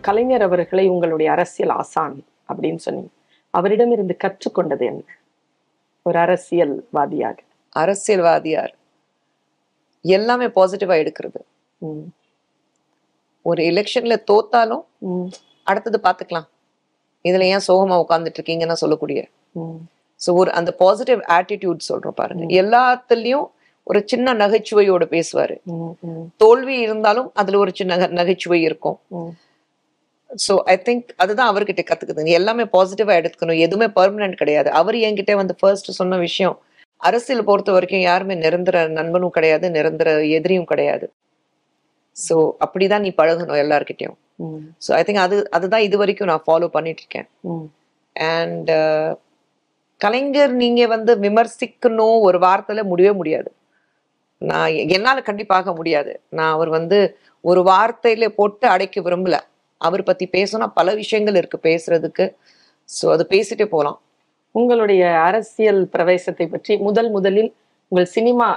கலைஞர் அவர்களை உங்களுடைய அரசியல் ஆசான் அப்படின்னு சொன்னீங்க. அவரிடம் இருந்து கற்றுக்கொண்டது என்ன? ஒரு அரசியல்வாதியாக. அரசியல்வாதியார். எல்லாமே பாசிட்டிவா எடுக்கிறது. ஒரு எலெக்ஷன்ல தோத்தாலும் அடுத்தது பாத்துக்கலாம் இதுல ஏன் சோகமா உட்கார்ந்துட்டு இருக்கீங்கன்னு சொல்லக்கூடிய. ஸோ ஒரு அந்த பாசிட்டிவ் ஆட்டிடியூட் சொல்றோம் பாருங்க. எல்லாத்துலயும் ஒரு சின்ன நகைச்சுவையோட பேசுவாரு. தோல்வி இருந்தாலும் அதுல ஒரு சின்ன நகை- நகைச்சுவை இருக்கும். ஸோ ஐ திங்க் அதுதான் அவர்கிட்ட கத்துக்குது. எல்லாமே பாசிட்டிவா எடுத்துக்கணும். எதுவுமே பெர்மனன்ட் கிடையாது. அவர் என்கிட்ட வந்து ஃபர்ஸ்ட் சொன்ன விஷயம் அரசியல் பொறுத்த வரைக்கும் யாருமே நிரந்தர நண்பனும் கிடையாது நிரந்தர எதிரியும் கிடையாது. ஸோ அப்படிதான் நீ பழகணும் எல்லார்கிட்டயும். ஸோ ஐ திங்க் அது அதுதான் இது வரைக்கும் நான் ஃபாலோ பண்ணிட்டு இருக்கேன் அண்ட் கலைஞர் நீங்க வந்து விமர்சிக்கணும் ஒரு வார்த்தையில முடியவே முடியாது. நான் என்னால கண்டிப்பாக முடியாது. நான் அவர் வந்து ஒரு வார்த்தையில போட்டு அடைக்க விரும்பல. அவர் பத்தி பேசணும். பல விஷயங்கள் இருக்கு பேசுறதுக்கு. ஸோ அது பேசிட்டே போலாம். உங்களுடைய அரசியல் பிரவேசத்தை பற்றி முதல் முதலில் உங்கள் சினிமா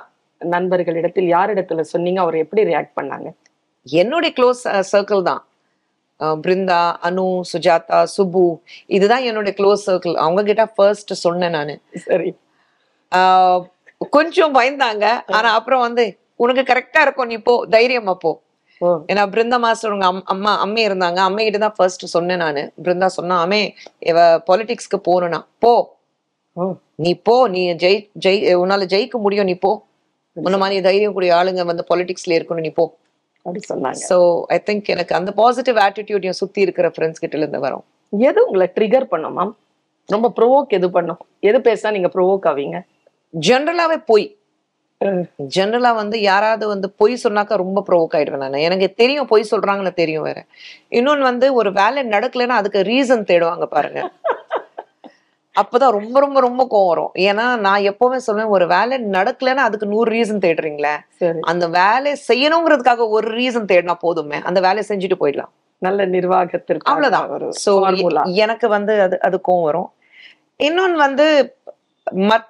நண்பர்களிடத்தில் யாரிடத்துல சொன்னீங்க? அவர் எப்படி ரியாக்ட் பண்ணாங்க? என்னுடைய க்ளோஸ் சர்க்கிள் தான். அஹ் பிருந்தா அனு சுஜாதா சுபு. இதுதான் என்னுடைய க்ளோஸ் சர்க்கிள் அவங்க கிட்ட ஃபர்ஸ்ட் சொன்னேன் நான். சரி. கொஞ்சம் பயந்தாங்க. ஆனா அப்புறம் வந்து உனக்கு கரெக்டா இருக்கும். நீ போ. தைரியமா போ. ஏன்னா பிருந்தா மாஸ்டர் உங்க அம்- அம்மா அம்மே இருந்தாங்க. அம்மை கிட்ட தான் ஃபர்ஸ்ட் சொன்னேன் நானு. பிருந்தா சொன்னா அம்மே இவ பொலிட்டிக்ஸ்க்கு போகணும்னா போ. நீ போ. நீ ஜெய் ஜெய் உன்னால ஜெயிக்க முடியும் நீ போ. உன்ன மாதிரி தைரியம் கூடிய ஆளுங்க வந்து பொலிட்டிக்ஸ்ல இருக்கணும் நீ போ. அப்படி சொன்னாங்க. ஸோ ஐ திங்க் எனக்கு அந்த பாசிட்டிவ் ஆட்டிடியூட் என் சுத்தி இருக்கிற ஃப்ரெண்ட்ஸ் கிட்ட இருந்து வரும். எது உங்களை ட்ரிகர் பண்ணும் மேம் ரொம்ப ப்ரோவோக் எது பண்ணும்? எது பேசினா நீங்க ப்ரோவோக் ஆவீங்க? ஜென்ரலாவே பொய். ஜென்ரலா வந்து யாராவது வந்து பொய் சொன்னாக்கா ரொம்ப ப்ரோவோக் ஆயிடுவேன் நான். எனக்கு தெரியும் பொய் சொல்றாங்கன்னு தெரியும் வேற. இன்னொன்னு வந்து ஒரு வேலை நடக்கலைன்னா அதுக்கு ரீசன் தேடுவாங்க பாருங்க. அப்பதான் ரொம்ப ரொம்ப ரொம்ப கோவம் வரும். ஏன்னா நான் எப்பவுமே சொல்லுவேன் ஒரு வேலை நடக்கலைன்னா அதுக்கு நூறு ரீசன் தேடுறீங்களே. அந்த வேலையை செய்யணுங்கிறதுக்காக ஒரு ரீசன் தேடினா போதுமே. அந்த வேலையை செஞ்சுட்டு போயிடலாம். நல்ல நிர்வாகத்திற்கு அவ்வளவுதான். எனக்கு வந்து அது அது கோவம் வரும். இன்னொன்னு வந்து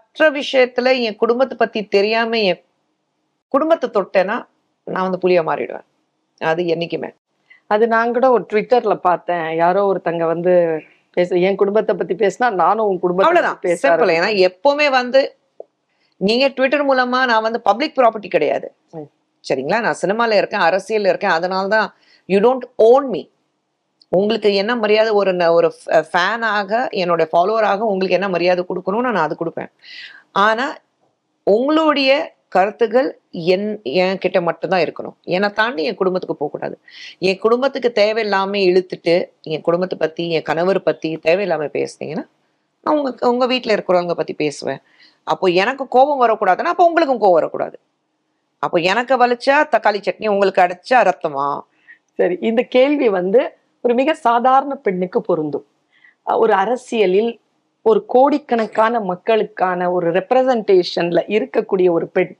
மற்ற விஷயத்துல என் குடும்பத்தை பத்தி தெரியாம என் குடும்பத்தை தொட்டேன்னா நான் வந்து புளிய மாறிடுவேன். அது என்னைக்குமே. அது நான் கூட ஒரு ட்விட்டர்ல பார்த்தேன். யாரோ ஒருத்தங்க வந்து பேச என் குடும்பத்தை பத்தி பேசினா நானும் உன் குடும்பத்தை அவ்வளவுதான். பத்தி பேச சிம்பிள் ஏன்னா எப்பவுமே வந்து நீங்க ட்விட்டர் மூலமா நான் வந்து பப்ளிக் ப்ராப்பர்ட்டி கிடையாது. சரிங்களா? நான் சினிமால இருக்கேன் அரசியல்ல இருக்கேன். அதனால தான் யூ டோன்ட் ஓன் மீ உங்களுக்கு என்ன மரியாதை ஒரு ந- ஒரு ஃபேனாக என்னோட ஃபாலோவராக உங்களுக்கு என்ன மரியாதை கொடுக்கணும்னு நான் அது கொடுப்பேன். ஆனா உங்களுடைய கருத்துகள் என் என் கிட்ட மட்டும்தான் இருக்கணும். என்னை தாண்டி என் குடும்பத்துக்கு போகக்கூடாது. என் குடும்பத்துக்கு தேவையில்லாம இழுத்துட்டு என் குடும்பத்தை பத்தி என் கணவர் பத்தி தேவையில்லாம பேசுனீங்கன்னா நான் உங்க உங்க வீட்டில் இருக்கிறவங்க பத்தி பேசுவேன். அப்போ எனக்கு கோபம் வரக்கூடாதுன்னா அப்போ உங்களுக்கும் கோபம் வரக்கூடாது. அப்போ எனக்கு வலிச்சா தக்காளி சட்னி உங்களுக்கு அடைச்சா ரத்தமா? சரி இந்த கேள்வி வந்து ஒரு மிக சாதாரண பெண்ணுக்கு பொருந்தும். ஒரு அரசியலில் ஒரு கோடிக்கணக்கான மக்களுக்கான ஒரு ரெப்ரசன்டேஷன்ல இருக்கக்கூடிய ஒரு பெண்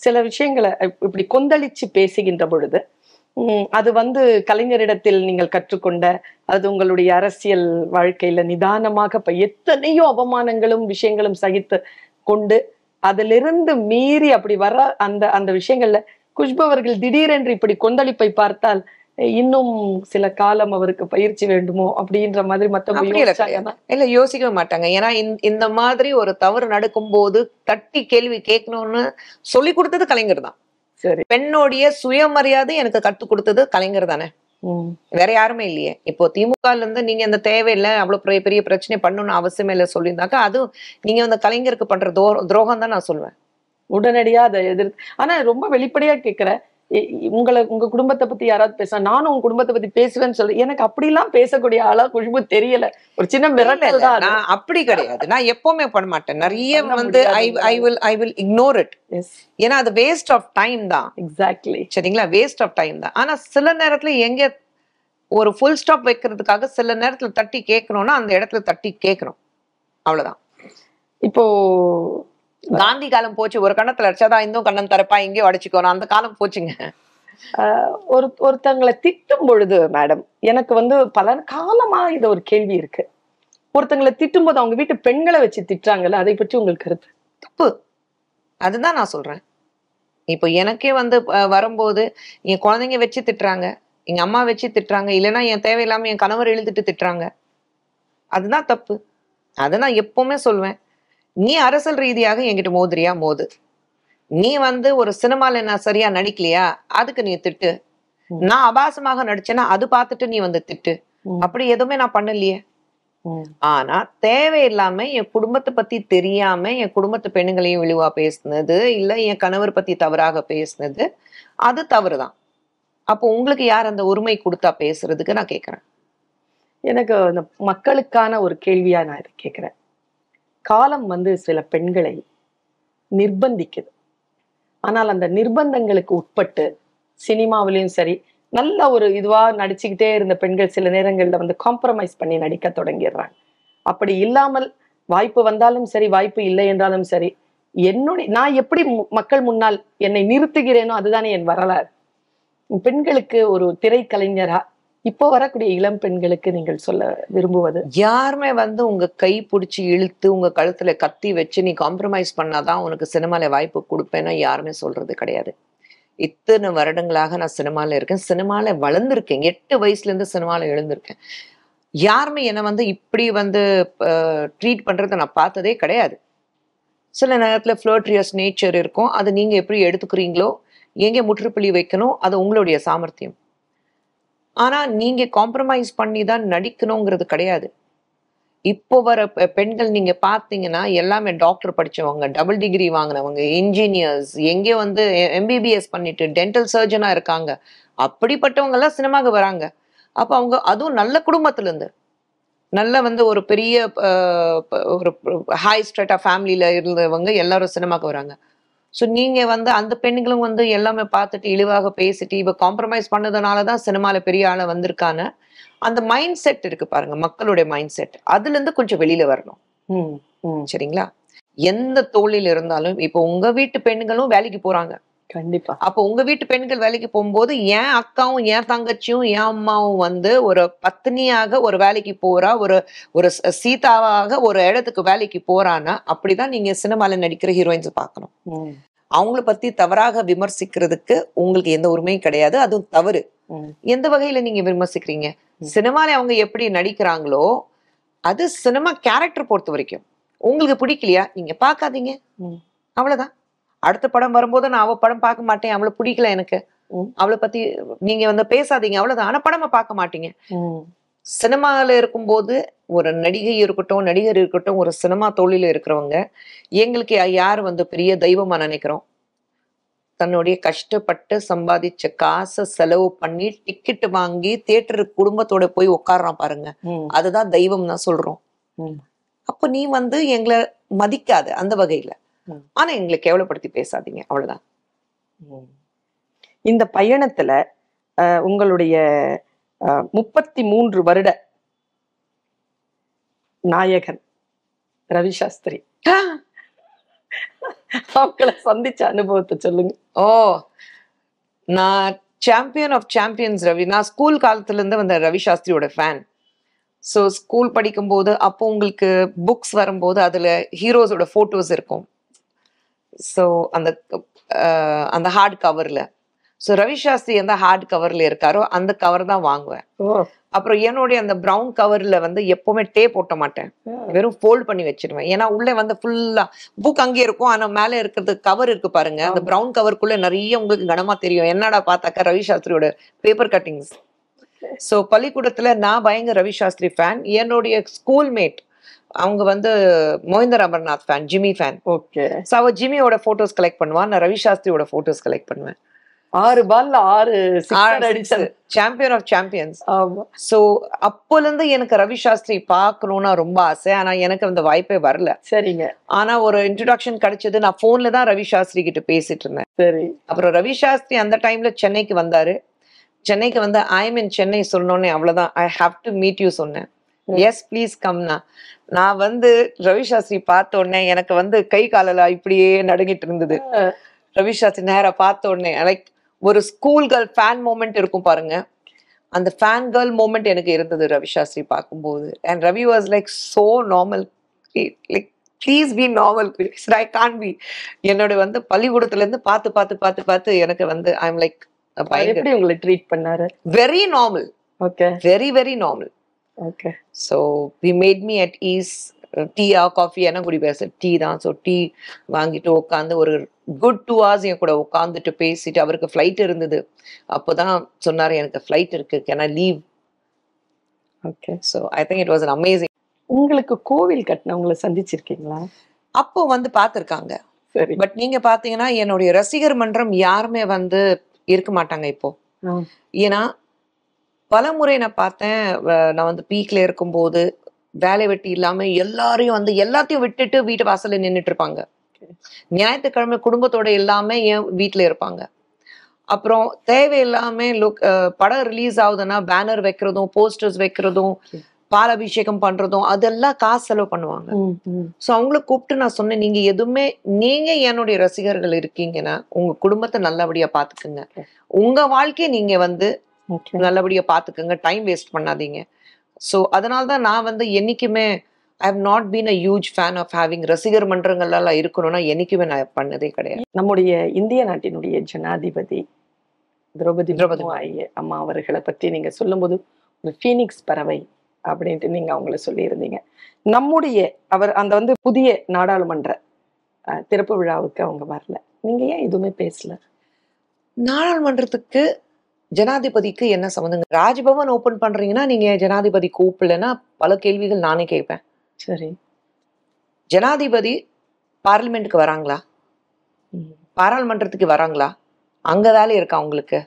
சில விஷயங்களை இப்படி கொந்தளிச்சு பேசுகின்ற பொழுது அது வந்து கலைஞரிடத்தில் நீங்கள் கற்றுக்கொண்ட அது உங்களுடைய அரசியல் வாழ்க்கையில நிதானமாக இப்ப எத்தனையோ அவமானங்களும் விஷயங்களும் சகித்து கொண்டு அதிலிருந்து மீறி அப்படி வர அந்த அந்த விஷயங்கள்ல குஷ்பு அவர்கள் திடீரென்று இப்படி கொந்தளிப்பை பார்த்தால் இன்னும் சில காலம் அவருக்கு பயிற்சி வேண்டுமோ அப்படின்ற மாதிரி மத்தவங்க இல்ல யோசிக்கவே மாட்டாங்க. ஏன்னா இந்த- மாதிரி ஒரு தவறு நடக்கும்போது தட்டி கேள்வி கேட்கணும்னு சொல்லி கொடுத்தது கலைஞர் தான். சரி. பெண்ணுடைய சுயமரியாதை எனக்கு கத்து கொடுத்தது கலைஞர் தானே. உம் வேற யாருமே இல்லையே. இப்போ திமுகல இருந்து நீங்க இந்த தேவையில்லை அவ்வளவு பெரிய பெரிய பிரச்சனை பண்ணணும்னு அவசியமே இல்லை சொல்லியிருந்தாக்கா அதுவும் நீங்க அந்த கலைஞருக்கு பண்ற தோ துரோகம் தான் நான் சொல்லுவேன் உடனடியா அதை எதிர் ஆனா ரொம்ப வெளிப்படையா கேக்குறேன். உங்களை உங்க குடும்பத்தை பத்தி யாராவது பேச நானும் உங்க குடும்பத்தை பத்தி பேசுவேன்னு சொல்லி எனக்கு அப்படிலாம் பேசக்கூடிய ஆளா குஷ்பு தெரியல. ஒரு சின்ன மிரட்டல் தான் அப்படி கிடையாது. நான் எப்பவுமே பண்ண மாட்டேன். நிறைய வந்து I. I will I will ignore it ஏன்னா அது வேஸ்ட் ஆஃப் டைம் தான். Exactly. சரிங்களா? வேஸ்ட் ஆஃப் டைம் தான். ஆனா சில நேரத்துல எங்க ஒரு ஃபுல் ஸ்டாப் வைக்கிறதுக்காக சில நேரத்துல தட்டி கேட்கணும்னா அந்த இடத்துல தட்டி கேட்கணும். அவ்வளவுதான். இப்போ காந்தி காலம் போச்சு ஒரு கண்ணத்துல அடிச்சாதான் இன்னும் கண்ணம் தரப்பா எங்கேயோ அடிச்சுக்கணும் அந்த காலம் போச்சுங்க. ஒரு ஒருத்தங்களை திட்டும் பொழுது மேடம் எனக்கு வந்து பல காலமா இது ஒரு கேள்வி இருக்கு. ஒருத்தங்களை திட்டும் போது அவங்க வீட்டு பெண்களை வச்சு திட்டுறாங்கல்ல அதை பற்றி உங்களுக்கு கருத்து? தப்பு. அதுதான் நான் சொல்றேன். இப்போ எனக்கே வந்து வரும்போது என் குழந்தைங்க வச்சு திட்டுறாங்க எங்க அம்மா வச்சு திட்டுறாங்க இல்லைன்னா என் தேவையில்லாம என் கணவர் எழுதிட்டு திட்டுறாங்க. அதுதான் தப்பு. அதை நான் எப்பவுமே சொல்வேன். நீ அரசியல் ரீதியாக என்கிட்ட மோதுறியா மோது. நீ வந்து ஒரு சினிமால நான் சரியா நடிக்கலையா? அதுக்கு நீ திட்டு. நான் அபாசமாக நடிச்சேன்னா அது பார்த்துட்டு நீ வந்து திட்டு. அப்படி எதுவுமே நான் பண்ணலையே. ஆனா தேவையில்லாம என் குடும்பத்தை பத்தி தெரியாம என் குடும்பத்து பெண்ணுங்களையும் இழிவா பேசுனது இல்ல என் கணவர் பத்தி தவறாக பேசுனது அது தவறுதான். அப்போ உங்களுக்கு யார் அந்த உரிமை கொடுத்தா பேசுறதுக்கு நான் கேக்குறேன். எனக்கு அந்த மக்களுக்கான ஒரு கேள்வியா நான் கேட்கிறேன் காலம் வந்து சில பெண்களை நிர்பந்திக்குது. ஆனால் அந்த நிர்பந்தங்களுக்கு உட்பட்டு சினிமாவிலையும் சரி நல்ல ஒரு இதுவாக நடிச்சுக்கிட்டே இருந்த பெண்கள் சில நேரங்களில் வந்து காம்ப்ரமைஸ் பண்ணி நடிக்க தொடங்கிடுறாங்க. அப்படி இல்லாமல் வாய்ப்பு வந்தாலும் சரி வாய்ப்பு இல்லை என்றாலும் சரி என்னுடைய நான் எப்படி மு- மக்கள் முன்னால் என்னை நிறுத்துகிறேனோ அதுதானே என் வரலாறு. பெண்களுக்கு ஒரு திரைக்கலைஞரா இப்போ வரக்கூடிய இளம் பெண்களுக்கு நீங்கள் சொல்ல விரும்புவது? யாருமே வந்து உங்க கை பிடிச்சி இழுத்து உங்க கழுத்துல கத்தி வச்சு நீ காம்ப்ரமைஸ் பண்ணாதான் உனக்கு சினிமால வாய்ப்பு கொடுப்பேன்னா யாருமே சொல்றது கிடையாது. இத்தனை வருடங்களாக நான் சினிமால இருக்கேன். சினிமால வளர்ந்துருக்கேன். எட்டு வயசுல இருந்து சினிமால எழுந்திருக்கேன். யாருமே என்னை வந்து இப்படி வந்து ட்ரீட் பண்றதை நான் பார்த்ததே கிடையாது. சில நேரத்தில் ஃப்ளோட்ரியஸ் நேச்சர் இருக்கும். அதை நீங்கள் எப்படி எடுத்துக்கிறீங்களோ எங்கே முற்றுப்புள்ளி வைக்கணும் அது உங்களுடைய சாமர்த்தியம். ஆனால் நீங்கள் காம்ப்ரமைஸ் பண்ணி தான் நடிக்கணுங்கிறது கிடையாது. இப்போ வர பெண்கள் நீங்கள் பார்த்தீங்கன்னா எல்லாமே டாக்டர் படித்தவங்க டபுள் டிகிரி வாங்கினவங்க இன்ஜினியர்ஸ் எங்கே வந்து எம்பிபிஎஸ் பண்ணிட்டு டென்டல் சர்ஜனாக இருக்காங்க. அப்படிப்பட்டவங்கெல்லாம் சினிமாவுக்கு சினிமாக்கு வராங்க. அப்போ அவங்க அதுவும் நல்ல குடும்பத்துலேருந்து. நல்ல வந்து ஒரு பெரிய ஒரு ஹை ஸ்ட்ரெட்டா ஃபேமிலியில் இருந்தவங்க எல்லாரும் சினிமாவுக்கு வராங்க. ஸோ நீங்க வந்து அந்த பெண்களும் வந்து எல்லாமே பார்த்துட்டு இழிவாக பேசிட்டு இவ காம்ப்ரமைஸ் பண்ணதுனால தான் சினிமால பெரிய ஆளை வந்திருக்கான அந்த மைண்ட் செட் இருக்கு பாருங்க மக்களுடைய மைண்ட் செட் அதுல இருந்து கொஞ்சம் வெளியில வரணும். சரிங்களா? எந்த தொழில் இருந்தாலும் இப்போ உங்க வீட்டு பெண்களும் வேலைக்கு போறாங்க. கண்டிப்பா. அப்போ உங்க வீட்டு பெண்கள் வேலைக்கு போகும்போது என் அக்காவும் என் தங்கச்சியும் என் அம்மாவும் வந்து ஒரு பத்தினியாக ஒரு வேலைக்கு போறா ஒரு ஒரு சீதாவாக ஒரு இடத்துக்கு வேலைக்கு போறான்னா அப்படிதான் நீங்க சினிமால நடிக்கிற ஹீரோயின்ஸ் பார்க்கணும். ம், அவங்கள பத்தி தவறாக விமர்சிக்கிறதுக்கு உங்களுக்கு எந்த உரிமையும் கிடையாது. அதுவும் தவறு. எந்த வகையில நீங்க விமர்சிக்கிறீங்க. சினிமால அவங்க எப்படி நடிக்கிறாங்களோ அது சினிமா கேரக்டர் பொறுத்த வரைக்கும். உங்களுக்கு பிடிக்கலையா? நீங்க பார்க்காதீங்க. ம். அவ்வளவுதான். அடுத்த படம் வரும்போது நான் அவ படம் பார்க்க மாட்டேன் அவளை பிடிக்கல எனக்கு. அவளை பத்தி நீங்க வந்து பேசாதீங்க அவ்வளவுதான். ஆனா படமா பார்க்க மாட்டீங்க. ம், சினிமால இருக்கும்போது ஒரு நடிகை இருக்கட்டும் நடிகர் இருக்கட்டும் ஒரு சினிமா தொழில இருக்கிறவங்க எங்களுக்கு யார் வந்து பெரிய தெய்வமா நினைக்கிறோம்? தன்னுடைய கஷ்டப்பட்டு சம்பாதிச்ச காசை செலவு பண்ணி டிக்கெட் வாங்கி தியேட்டருக்கு குடும்பத்தோட போய் உட்கார்றான் பாருங்க. அதுதான் தெய்வம் தான் சொல்றோம். அப்ப நீ வந்து எங்களை மதிக்காத அந்த வகையில. ஆனா எங்களை கேவலப்படுத்தி பேசாதீங்க. அவ்வளவுதான். ம். இந்த பயணத்துல உங்களுடைய முப்பத்தி மூன்று வருட நாயகன் ரவி சாஸ்திரி. அவங்கள சந்திச்ச அனுபவத்தை சொல்லுங்க. ஓ நான் சாம்பியன் ஆஃப் சாம்பியன்ஸ் ரவி. நான் ஸ்கூல் காலத்துல இருந்து வந்த ரவி சாஸ்திரியோட ஃபேன் ஸோ ஸ்கூல் படிக்கும்போது அப்போ உங்களுக்கு புக்ஸ் வரும்போது அதுல ஹீரோஸோட ஃபோட்டோஸ் இருக்கும். ஸோ அந்த அந்த ஹார்ட் கவர்ல ஸோ ரவி சாஸ்திரி எந்த ஹார்ட் கவர்ல இருக்காரோ அந்த கவர் தான் வாங்குவேன். அப்புறம் என்னுடைய அந்த ப்ரௌன் கவர்ல வந்து எப்பவுமே டே போட்ட மாட்டேன். வெறும் ஃபோல்ட் பண்ணி வச்சிருவேன். ஏன்னா உள்ளே வந்து ஃபுல்லா புக் அங்கே இருக்கும். ஆனா மேலே இருக்கிறது கவர் இருக்கு பாருங்க. அந்த. ப்ரௌன் கவருக்குள்ள நிறைய உங்களுக்கு கனமா தெரியும். என்னடா பார்த்தாக்கா ரவி சாஸ்திரியோட பேப்பர் கட்டிங்ஸ் ஸோ பள்ளிக்கூடத்துல நான் பயங்கர ரவி சாஸ்திரி ஃபேன் என்னுடைய ஸ்கூல் மேட் அவங்க வந்து Mohinder Amarnath fan Jimmy fan okay. So அவ ஜிம்மியோட ஃபோட்டோஸ் கலெக்ட் பண்ணுவான் நான் ரவி சாஸ்திரியோட ஃபோட்டோஸ் கலெக்ட் பண்ணுவேன். ஆறு பால்ல ஆறு சாம்பியன் ஆஃப் சாம்பியன்ஸ் ஆமா. ஸோ அப்போலேருந்து எனக்கு ரவி சாஸ்திரி பார்க்கணும்னா ரொம்ப ஆசை. ஆனா எனக்கு அந்த வாய்ப்பே வரல. சரிங்க. ஆனா ஒரு இன்ட்ரடக்ஷன் கிடைச்சது நான் போன்ல தான் ரவி சாஸ்திரி கிட்ட பேசிட்டு இருந்தேன். சரி. அப்புறம் ரவி சாஸ்திரி அந்த டைம்ல சென்னைக்கு வந்தாரு. சென்னைக்கு வந்து ஐ மீன் சென்னை சொன்னோன்னே அவ்வளவுதான். I have to meet you சொன்னேன். எஸ் ப்ளீஸ் கம்னா. நான் வந்து ரவி சாஸ்திரி பார்த்த உடனே எனக்கு வந்து கை காலெல்லாம் இப்படியே நடுங்கிட்டு இருந்தது. ரவி சாஸ்திரி நேரா பார்த்த உடனே லைக் ஒரு ஸ்கூல் கேர்ள் ஃபேன் மூமெண்ட் இருக்கும் பாருங்க. அந்த ஃபேன் கேர்ள் மூமெண்ட் எனக்கு இருந்தது ரவி சாஸ்திரி பார்க்கும்போது. And Ravi was like so normal like please be normal I can be என்னோட வந்து பள்ளிக்கூடத்துல இருந்து பார்த்து பார்த்து பார்த்து பார்த்து எனக்கு வந்து ஐ எம் லைக் எப்படி உங்களை ட்ரீட் பண்ணாரு? Very normal okay very very normal okay so we made me at ease டீயா காஃபி என்ன குடிப்பேன் டீ தான். ஸோ டீ வாங்கிட்டு உட்காந்து ஒரு குட் டூ ஹவர்ஸ் என் கூட உட்காந்துட்டு பேசிட்டு அவருக்கு ஃப்ளைட் இருந்தது. அப்போதான் சொன்னார் எனக்கு ஃப்ளைட் இருக்கு. Can I leave okay so I think it was an amazing உங்களுக்கு கோவில் கட்டினவங்களை சந்திச்சிருக்கீங்களா? அப்போ வந்து பார்த்துருக்காங்க சரி. பட் நீங்க பாத்தீங்கன்னா என்னுடைய ரசிகர் மன்றம் யாருமே வந்து இருக்க மாட்டாங்க இப்போ. ஏன்னா பல முறை நான் பார்த்தேன். நான் வந்து பீக்ல இருக்கும்போது வேலை வெட்டி இல்லாம எல்லாரையும் வந்து எல்லாத்தையும் விட்டுட்டு வீட்டு வாசல்ல நின்னுட்டு இருப்பாங்க. ஞாயிற்றுக்கிழமை குடும்பத்தோட எல்லாமே என் வீட்டுல இருப்பாங்க. அப்புறம் தேவையில்லாம லுக் படம் ரிலீஸ் ஆகுதுன்னா பேனர் வைக்கிறதும் போஸ்டர்ஸ் வைக்கிறதும் பாலாபிஷேகம் பண்றதும் அதெல்லாம் காசு செலவு பண்ணுவாங்க. ஸோ அவங்கள கூப்பிட்டு நான் சொன்னேன் நீங்க எதுவுமே நீங்க என்னுடைய ரசிகர்கள் இருக்கீங்கன்னா உங்க குடும்பத்தை நல்லபடியா பாத்துக்குங்க. உங்க வாழ்க்கையை நீங்க வந்து Okay. நல்லபடியா பாத்துக்குங்க. டைம் வேஸ்ட் பண்ணாதீங்க. ஸோ அதனால தான் நான் வந்து என்னைக்குமே I have not been a huge fan of having ரசிகர் மன்றங்கள்லாம் இருக்கணும்னா என்னைக்குமே நான் பண்ணதே கிடையாது. நம்முடைய இந்திய நாட்டினுடைய ஜனாதிபதி திரௌபதி திரௌபதி அம்மா அவர்களை பற்றி நீங்க சொல்லும்போது ஒரு ஃபீனிக்ஸ் பறவை அப்படின்ட்டு நீங்க அவங்கள சொல்லியிருந்தீங்க. நம்முடைய அவர் அந்த வந்து புதிய நாடாளுமன்ற திறப்பு விழாவுக்கு அவங்க வரல. நீங்க ஏன் எதுவுமே பேசல? நாடாளுமன்றத்துக்கு ஜனாதிபதிக்கு என்ன சம்மந்தங்க? ராஜ்பவன் ஓபன் பண்றீங்கன்னா நீங்க ஜனாதிபதி கூப்பிடலன்னா பல கேள்விகள் நானே கேட்பேன். சரி. ஜனாதிபதி பார்லிமெண்ட்டுக்கு வராங்களா? பாராளுமன்றத்துக்கு வராங்களா? அங்க வேலை இருக்கா அவங்களுக்கு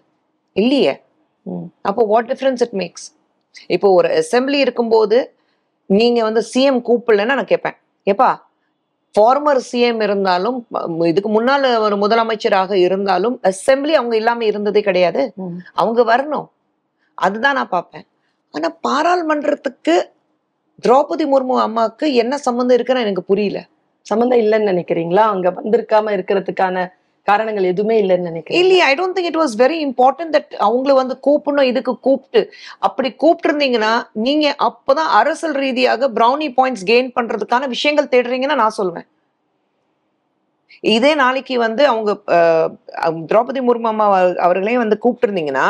இல்லையே. அப்போ வாட் டிஃபரன்ஸ் இட் மேக்ஸ் இப்போ ஒரு அசெம்பிளி இருக்கும்போது நீங்க வந்து சிஎம் கூப்பிடலன்னா நான் கேட்பேன். ஏப்பா ஃபார்மர் சிஎம் இருந்தாலும் இதுக்கு முன்னால ஒரு முதலமைச்சராக இருந்தாலும் அசெம்பிளி அவங்க இல்லாம இருந்ததே கிடையாது. அவங்க வரணும். அதுதான் நான் பார்ப்பேன். ஆனா பாராளுமன்றத்துக்கு திரௌபதி முர்மு அம்மாவுக்கு என்ன சம்மந்தம் இருக்குன்னு எனக்கு புரியல. சம்மந்தம் இல்லைன்னு நினைக்கிறீங்களா? அங்க வந்திருக்காம இருக்கிறதுக்கான காரணங்கள் எதுவுமே இல்லைன்னு நினைக்கிறீங்க? இல்லையா I don't think it was very important that அவங்கள வந்து கூப்பிடணும் இதுக்கு கூப்பிட்டு. அப்படி கூப்பிட்டு இருந்தீங்கன்னா நீங்க அப்பதான் அரசியல் ரீதியாக ப்ரௌனி பாயிண்ட்ஸ் கெயின் பண்றதுக்கான விஷயங்கள் தேடுறீங்கன்னு நான் சொல்லுவேன் இதே நாளைக்கு வந்து அவங்க திரௌபதி முர்மு அம்மா அவ- அவர்களையும் வந்து கூப்பிட்டு இருந்தீங்கன்னா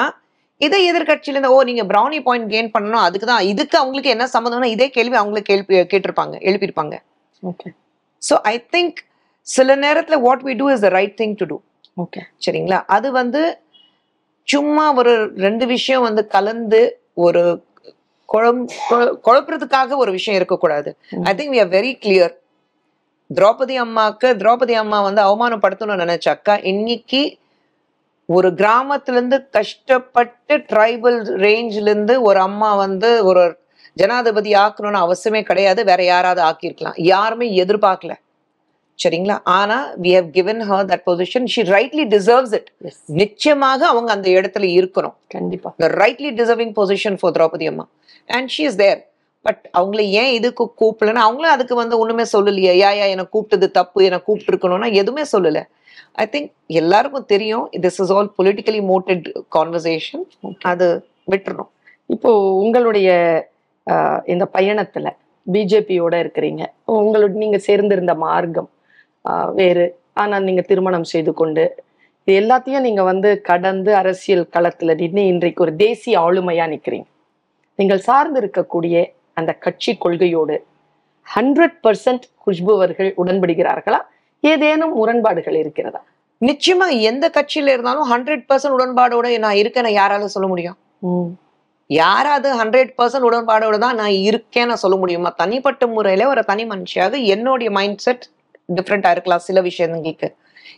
இதே எதிர்கட்சியில இருந்து ஓ நீங்க ப்ரௌனி பாயிண்ட் கெயின் பண்ணணும் அதுக்கு தான் இதுக்கு அவங்களுக்கு என்ன சம்மந்தம்னா இதே கேள்வி அவங்களுக்கு கேள்வி கேட்டிருப்பாங்க எழுப்பியிருப்பாங்க. ஓகே ஸோ ஐ திங்க் சில நேரத்துல what we do is the right thing to do okay சரிங்களா? அது வந்து சும்மா ஒரு ரெண்டு விஷயம் வந்து கலந்து ஒரு குழம் குழ- குழப்புறதுக்காக ஒரு விஷயம் இருக்கக்கூடாது. I think we are very clear Draupadi அம்மாக்கு திரௌபதி அம்மா வந்து அவமானப்படுத்தணும்னு நினைச்சாக்கா இன்னைக்கு ஒரு கிராமத்துல இருந்து கஷ்டப்பட்டு ட்ரைபல் ரேஞ்ச்ல இருந்து ஒரு அம்மா வந்து ஒரு ஜனாதிபதி ஆக்கணும்னு அவசியமே கிடையாது. வேற யாராவது ஆக்கியிருக்கலாம். யாருமே எதிர்பார்க்கல. சரிங்களா? ஆனா we have given her that position. She rightly deserves it. Yes நிச்சயமாக அவங்க அந்த இடத்துல இருக்கணும். கண்டிப்பா. Rightly deserving position for Draupadi அம்மா. And she is there. But அவங்கள ஏன் இதுக்கு கூப்பிடலன்னா அவங்களும் அதுக்கு வந்து ஒண்ணுமே சொல்லலையே. யா யா என்னை கூப்பிட்டது தப்பு. என்னை கூப்பிட்டு இருக்கணும்னா எதுவுமே சொல்லல. ஐ திங்க் எல்லாருக்கும் தெரியும் this is all politically motivated conversation அது விட்டுறணும். இப்போ உங்களுடைய இந்த பயணத்துல பிஜேபியோட இருக்கிறீங்க. உங்களுடைய நீங்க சேர்ந்திருந்த மார்க்கம் வேறு. ஆனால் நீங்க திருமணம் செய்து கொண்டு இது எல்லாத்தையும் நீங்க வந்து கடந்து அரசியல் களத்துல நின்று இன்றைக்கு ஒரு தேசிய ஆளுமையா நிக்கிறீங்க நீங்கள் சார்ந்து இருக்கக்கூடிய அந்த கட்சி கொள்கையோடு ஹண்ட்ரட் பர்சன்ட் குஷ்பு அவர்கள் உடன்படுகிறார்களா? ஏதேனும் முரண்பாடுகள் இருக்கிறதா? நிச்சயமா எந்த கட்சியில இருந்தாலும் ஹண்ட்ரட் பர்சன்ட் உடன்பாடோட நான் இருக்கேன்னு யாரால சொல்ல முடியும்? யாராவது ஹண்ட்ரட் பர்சன்ட் உடன்பாடோட தான் நான் இருக்கேன்னு சொல்ல முடியுமா? தனிப்பட்ட முறையில ஒரு தனி மனுஷியாக என்னுடைய மைண்ட் செட் டிஃப்ரெண்டா இருக்கலாம். சில விஷயங்களுக்கு